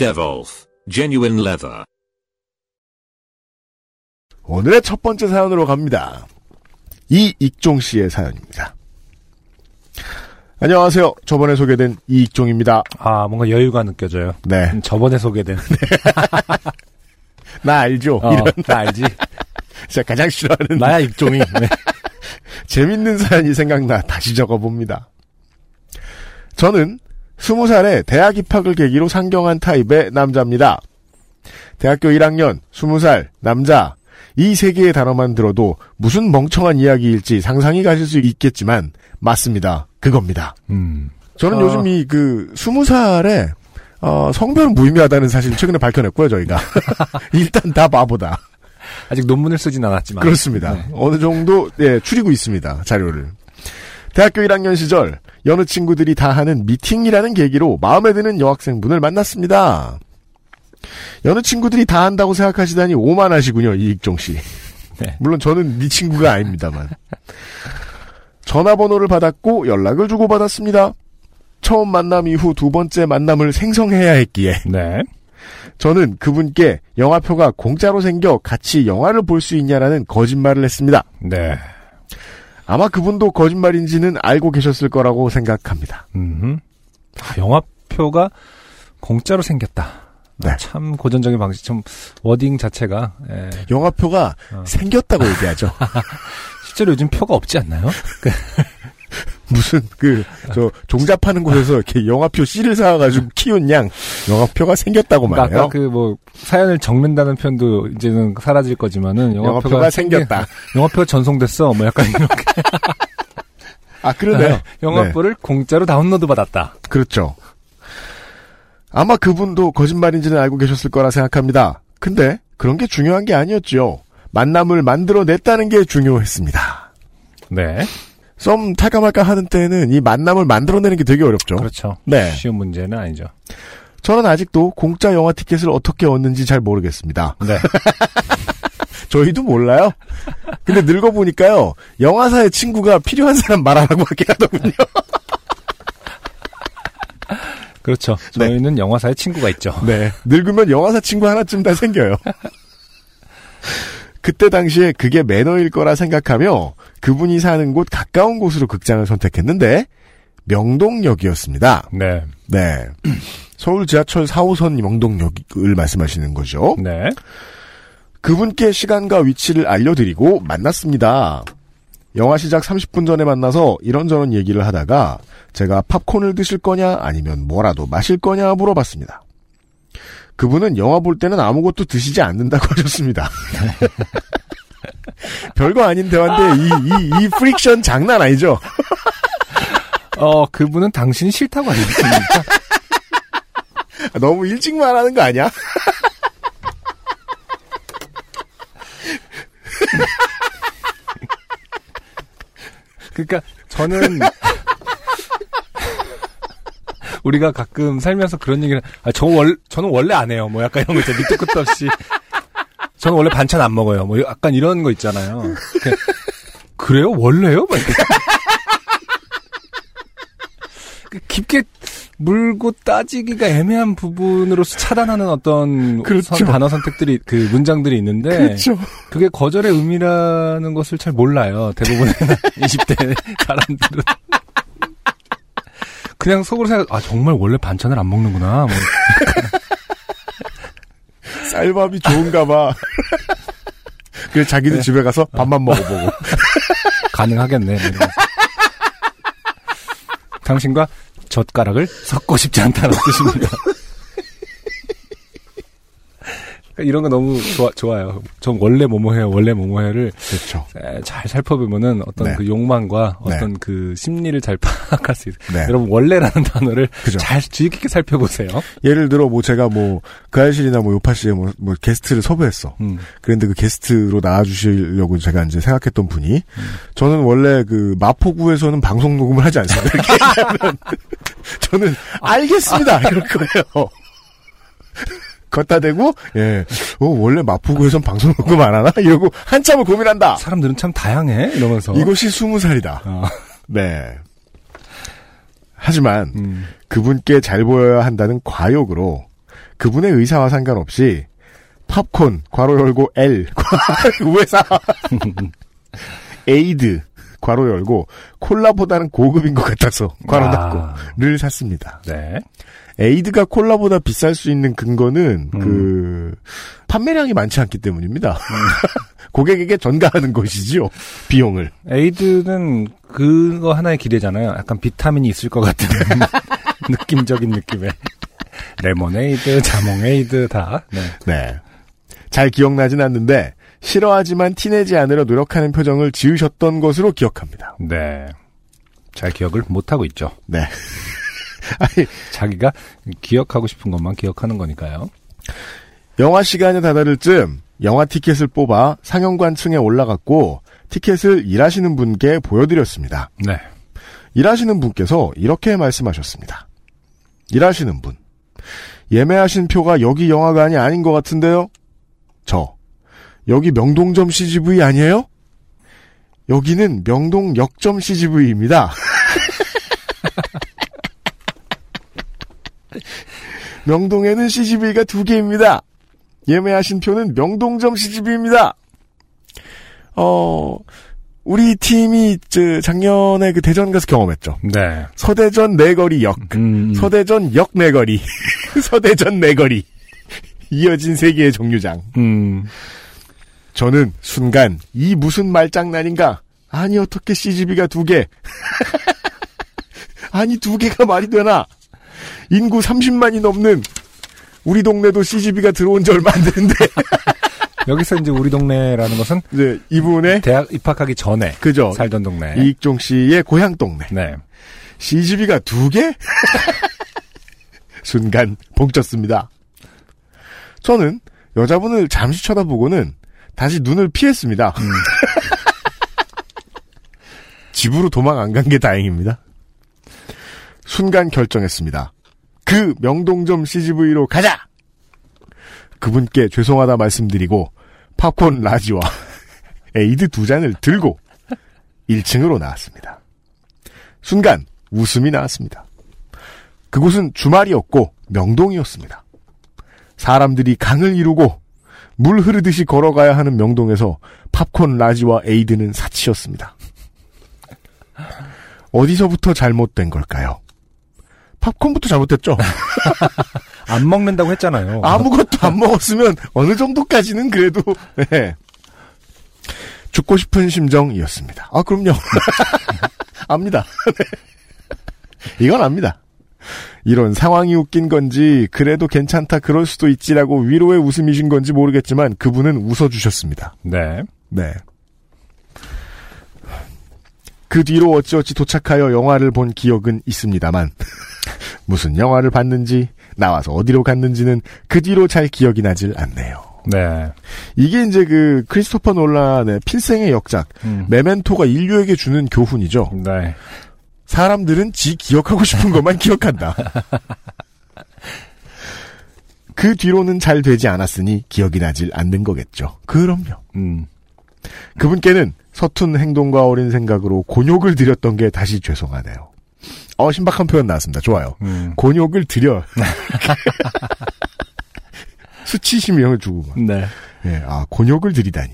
Devolf Genuine Leather. 오늘의 첫 번째 사연으로 갑니다. 이익종 씨의 사연입니다. 안녕하세요. 저번에 소개된 이익종입니다. 아, 뭔가 여유가 느껴져요. 네. 음, 저번에 소개된. 나 알죠? 어, 이런, 나 알지? 제가 가장 싫어하는 나야 입종이. 네. 재밌는 사연이 생각나 다시 적어봅니다. 저는 스무 살에 대학 입학을 계기로 상경한 타입의 남자입니다. 대학교 1학년, 스무 살, 남자. 이 세 개의 단어만 들어도 무슨 멍청한 이야기일지 상상이 가실 수 있겠지만, 맞습니다. 그겁니다. 음. 저는 어. 요즘 이 그 스무 살에 어, 성별은 무의미하다는 사실을 최근에 밝혀냈고요, 저희가. 일단 다 바보다. 아직 논문을 쓰진 않았지만. 그렇습니다. 네. 어느 정도 예, 추리고 있습니다. 자료를. 대학교 1학년 시절 여느 친구들이 다 하는 미팅이라는 계기로 마음에 드는 여학생분을 만났습니다. 여느 친구들이 다 한다고 생각하시다니 오만하시군요, 이익종 씨. 네. 물론 저는 네 친구가 아닙니다만. 전화번호를 받았고 연락을 주고받았습니다. 처음 만남 이후 두 번째 만남을 생성해야 했기에 네. 저는 그분께 영화표가 공짜로 생겨 같이 영화를 볼 수 있냐라는 거짓말을 했습니다. 네. 아마 그분도 거짓말인지는 알고 계셨을 거라고 생각합니다. 음. 아, 영화표가 공짜로 생겼다. 네. 아, 참 고전적인 방식, 좀 워딩 자체가 예. 영화표가 어. 생겼다고 얘기하죠. 실제로 요즘 표가 없지 않나요? 무슨 그 저 종자 파는 곳에서 이렇게 영화표 씨를 사와가지고 키운 양 영화표가 생겼다고 그러니까 말해요. 아까 그 뭐 사연을 적는다는 편도 이제는 사라질 거지만은 영화표가, 영화표가 생겼다. 영화표가 전송됐어. 뭐 약간 이렇게 아 그러네요. 영화표를 공짜로 다운로드 받았다. 그렇죠. 아마 그분도 거짓말인지는 알고 계셨을 거라 생각합니다. 근데 그런 게 중요한 게 아니었지요. 만남을 만들어냈다는 게 중요했습니다. 네. 썸 탈까 말까 하는 때는 이 만남을 만들어내는 게 되게 어렵죠. 그렇죠. 네. 쉬운 문제는 아니죠. 저는 아직도 공짜 영화 티켓을 어떻게 얻는지 잘 모르겠습니다. 네. 저희도 몰라요. 근데 늙어보니까요, 영화사의 친구가 필요한 사람 말하라고 하긴 하더군요. 그렇죠. 네. 저희는 영화사에 친구가 있죠. 네. 늙으면 영화사 친구 하나쯤 다 생겨요. 그때 당시에 그게 매너일 거라 생각하며 그분이 사는 곳 가까운 곳으로 극장을 선택했는데 명동역이었습니다. 네. 네. 서울 지하철 4호선 명동역을 말씀하시는 거죠. 네. 그분께 시간과 위치를 알려드리고 만났습니다. 영화 시작 30분 전에 만나서 이런저런 얘기를 하다가 제가 팝콘을 드실 거냐 아니면 뭐라도 마실 거냐 물어봤습니다. 그분은 영화 볼 때는 아무것도 드시지 않는다고 하셨습니다. 별거 아닌 대화인데 이, 이, 이 프릭션 장난 아니죠? 어, 그분은 당신이 싫다고 하셨습니까? 너무 일찍 말하는 거 아니야? 그러니까 저는 우리가 가끔 살면서 그런 얘기를 아, 저 월, 저는 원래 안 해요. 뭐 약간 이런 거 있잖아요. 밑도 끝도 없이. 저는 원래 반찬 안 먹어요. 뭐 약간 이런 거 있잖아요. 그- 그래요? 원래요? 막 이렇게. 그 깊게 물고 따지기가 애매한 부분으로서 차단하는 어떤 그렇죠. 선- 단어 선택들이 그 문장들이 있는데 그렇죠. 그게 거절의 의미라는 것을 잘 몰라요. 대부분의 20대 사람들은. 그냥 속으로 생각, 아, 정말 원래 반찬을 안 먹는구나. 뭐. 쌀밥이 좋은가 봐. 그래서 자기도 집에 가서 밥만 먹어보고. 가능하겠네. 뭐. 당신과 젓가락을 섞고 싶지 않다는 뜻입니다. 이런 거 너무 좋아, 좋아요. 전 원래 뭐뭐해요, 원래 뭐뭐해를 그렇죠. 에, 잘 살펴보면은 어떤 네. 그 욕망과 네. 어떤 그 심리를 잘 파악할 수 있어요. 네. 여러분, 원래라는 단어를 그죠. 잘 주의 깊게 살펴보세요. 예를 들어 뭐 제가 뭐그 아실이나 뭐 요파 씨의 뭐, 뭐 게스트를 섭외했어. 음. 그런데 그 게스트로 나와주시려고 제가 이제 생각했던 분이 저는 원래 그 마포구에서는 방송 녹음을 하지 않습니다. 이렇게 저는 알겠습니다 이럴 거예요. 걷다 대고 예, 어, 원래 마포구에선 방송 녹음 안 하나 이러고 한참을 고민한다. 사람들은 참 다양해 이러면서 이것이 스무 살이다. 어, 네. 하지만 음. 그분께 잘 보여야 한다는 과욕으로 그분의 의사와 상관없이 팝콘 괄호 열고 L 우회사 에이드 괄호 열고 콜라보다는 고급인 것 같아서 괄호 아. 닫고를 샀습니다. 네. 에이드가 콜라보다 비쌀 수 있는 근거는 음. 그 판매량이 많지 않기 때문입니다. 고객에게 전가하는 것이지요. 비용을. 에이드는 그거 하나의 기대잖아요. 약간 비타민이 있을 것 같은 느낌적인 느낌의 레모네이드, 자몽에이드 다. 네. 네. 잘 기억나진 않는데 싫어하지만 티내지 않으려 노력하는 표정을 지으셨던 것으로 기억합니다. 네. 잘 기억을 못 하고 있죠. 네. 아니, 자기가 기억하고 싶은 것만 기억하는 거니까요. 영화 시간에 다다를 쯤 영화 티켓을 뽑아 상영관 층에 올라갔고 티켓을 일하시는 분께 보여드렸습니다. 네. 일하시는 분께서 이렇게 말씀하셨습니다. 일하시는 분. 예매하신 표가 여기 영화관이 아닌 것 같은데요? 저. 여기 명동점 CGV 아니에요? 여기는 명동 역점 CGV입니다. 명동에는 CGV가 두 개입니다. 예매하신 표는 명동점 CGV입니다. 어, 우리 팀이 저 작년에 그 대전 가서 경험했죠. 네. 서대전 내거리역, 음, 서대전 역 내거리, 서대전 내거리. 이어진 세 개의 정류장. 음, 저는 순간 이 무슨 말장난인가? 아니 어떻게 CGV가 두 개? 아니 두 개가 말이 되나? 인구 30만이 넘는 우리 동네도 CGV가 들어온 지 얼마 안 되는데 여기서 이제 우리 동네라는 것은 이제 이분의 대학 입학하기 전에 그죠 살던 동네. 이익종 씨의 고향 동네 네. CGV가 두 개? 순간 봉쳤습니다. 저는 여자분을 잠시 쳐다보고는 다시 눈을 피했습니다. 집으로 도망 안 간 게 다행입니다. 순간 결정했습니다. 그 명동점 CGV로 가자! 그분께 죄송하다 말씀드리고 팝콘 large와 에이드 두 잔을 들고 1층으로 나왔습니다. 순간 웃음이 나왔습니다. 그곳은 주말이었고 명동이었습니다. 사람들이 강을 이루고 물 흐르듯이 걸어가야 하는 명동에서 팝콘 large와 에이드는 사치였습니다. 어디서부터 잘못된 걸까요? 팝콘부터 잘못됐죠. 안 먹는다고 했잖아요. 아무것도 안 먹었으면 어느 정도까지는 그래도 네. 죽고 싶은 심정이었습니다. 아 그럼요. 압니다. 네. 이건 압니다. 이런 상황이 웃긴 건지 그래도 괜찮다 그럴 수도 있지라고 위로의 웃음이신 건지 모르겠지만 그분은 웃어주셨습니다. 네. 네. 그 뒤로 어찌어찌 도착하여 영화를 본 기억은 있습니다만 무슨 영화를 봤는지 나와서 어디로 갔는지는 그 뒤로 잘 기억이 나질 않네요. 네. 이게 이제 그 크리스토퍼 놀란의 필생의 역작 음. 메멘토가 인류에게 주는 교훈이죠. 네. 사람들은 지 기억하고 싶은 것만 기억한다. 그 뒤로는 잘 되지 않았으니 기억이 나질 않는 거겠죠. 그럼요. 음. 그분께는 서툰 행동과 어린 생각으로 곤욕을 드렸던 게 다시 죄송하네요. 어, 신박한 표현 나왔습니다. 좋아요. 음. 곤욕을 드려. 수치심명을 주고 막. 네. 예, 아, 곤욕을 드리다니.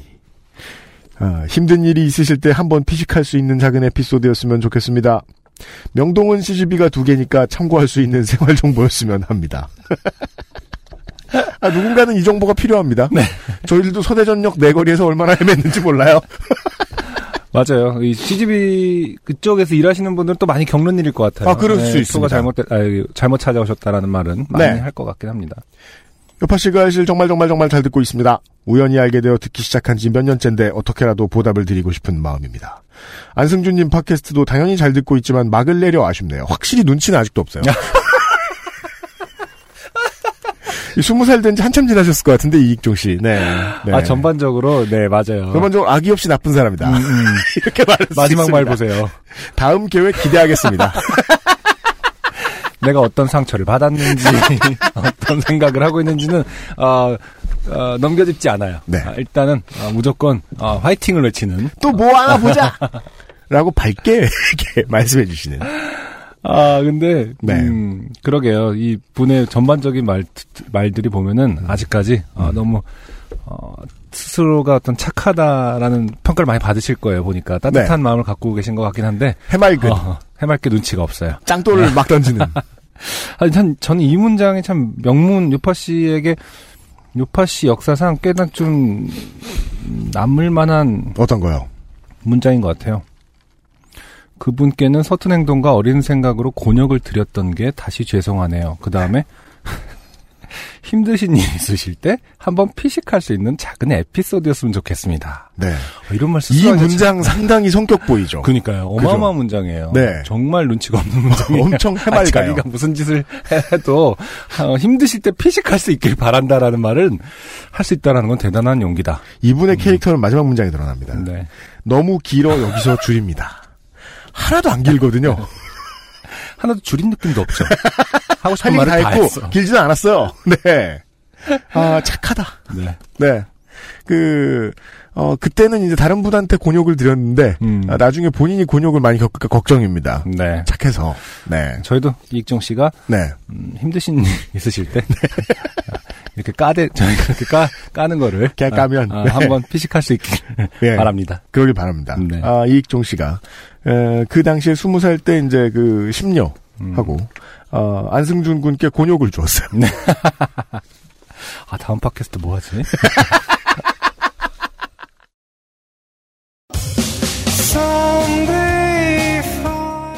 아, 힘든 일이 있으실 때 한번 피식할 수 있는 작은 에피소드였으면 좋겠습니다. 명동은 CGV가 두 개니까 참고할 수 있는 생활 정보였으면 합니다. 아, 누군가는 이 정보가 필요합니다. 저희들도 서대전역 내거리에서 얼마나 헤맸는지 몰라요. 맞아요. 이 CGV 그쪽에서 일하시는 분들은 또 많이 겪는 일일 것 같아요. 아, 그럴 수 표가 있습니다. 잘못 잘못 찾아오셨다라는 말은 많이 네. 할것 같긴 합니다. 여파 씨가 사실 정말 정말 정말 잘 듣고 있습니다. 우연히 알게 되어 듣기 시작한 지 몇 년째인데 어떻게라도 보답을 드리고 싶은 마음입니다. 안승준님 팟캐스트도 당연히 잘 듣고 있지만 막을 내려 아쉽네요. 확실히 눈치는 아직도 없어요. 스무 살 된 지 한참 지나셨을 것 같은데 이익종 씨. 네. 네. 아 전반적으로 네 맞아요. 전반적으로 악의 없이 나쁜 사람이다. 음, 음. 이렇게 말할 수 마지막 말. 보세요. 다음 계획 기대하겠습니다. 내가 어떤 상처를 받았는지 어떤 생각을 하고 있는지는 어, 어, 넘겨짚지 않아요. 네. 아, 일단은 어, 무조건 어, 화이팅을 외치는 또 뭐 하나 보자. 라고 밝게 말씀해 주시는. 아, 근데, 네. 음, 그러게요. 이 분의 전반적인 말, 말들이 보면은, 아직까지, 어, 너무, 어, 스스로가 어떤 착하다라는 평가를 많이 받으실 거예요, 보니까. 따뜻한 마음을 갖고 계신 것 같긴 한데, 해맑은 어, 해맑게 눈치가 없어요. 짱돌을 막 던지는. 아니, 전, 저는 이 문장이 참 명문 요파 씨에게, 요파 씨 역사상 꽤나 좀, 남을 만한 어떤 거요? 문장인 것 같아요. 그분께는 서툰 행동과 어린 생각으로 곤욕을 드렸던 게 다시 죄송하네요. 그 다음에 힘드신 일 있으실 때 한번 피식할 수 있는 작은 에피소드였으면 좋겠습니다. 네. 어, 이런 말씀 이 문장 상당히 성격 보이죠. 참- 그니까요. 어마어마한 문장이에요. 네. 정말 눈치가 없는 문장이에요. 엄청 아, 해맑아요. 자기가 무슨 짓을 해도 어, 힘드실 때 피식할 수 있길 바란다라는 말은 할 수 있다라는 건 대단한 용기다. 이분의 캐릭터는 마지막 문장에 드러납니다. 네. 너무 길어 여기서 줄입니다. 하나도 안 길거든요. 하나도 줄인 느낌도 없죠. 하고 할 싶은 다 말을 다 했고 했어. 길지는 않았어요. 네. 아 착하다. 네. 네. 그, 어, 그때는 이제 다른 분한테 곤욕을 드렸는데, 음. 아, 나중에 본인이 곤욕을 많이 겪을까 걱정입니다. 네. 착해서. 네. 저희도 이익정 씨가 네. 음, 힘드신 일 있으실 때 이렇게 까대 저희가 이렇게 까 까는 거를 깨 까면. 아, 아, 네. 한번 피식할 수 있길 예. 바랍니다. 그러길 바랍니다. 네. 아, 이익종 씨가, 에, 그 당시에 스무 살 때 이제 그 심려 하고, 음. 어, 안승준 군께 곤욕을 주었어요. 아 다음 팟캐스트 뭐 하지?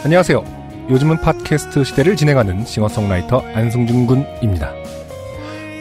안녕하세요. 요즘은 팟캐스트 시대를 진행하는 싱어송라이터 안승준 군입니다.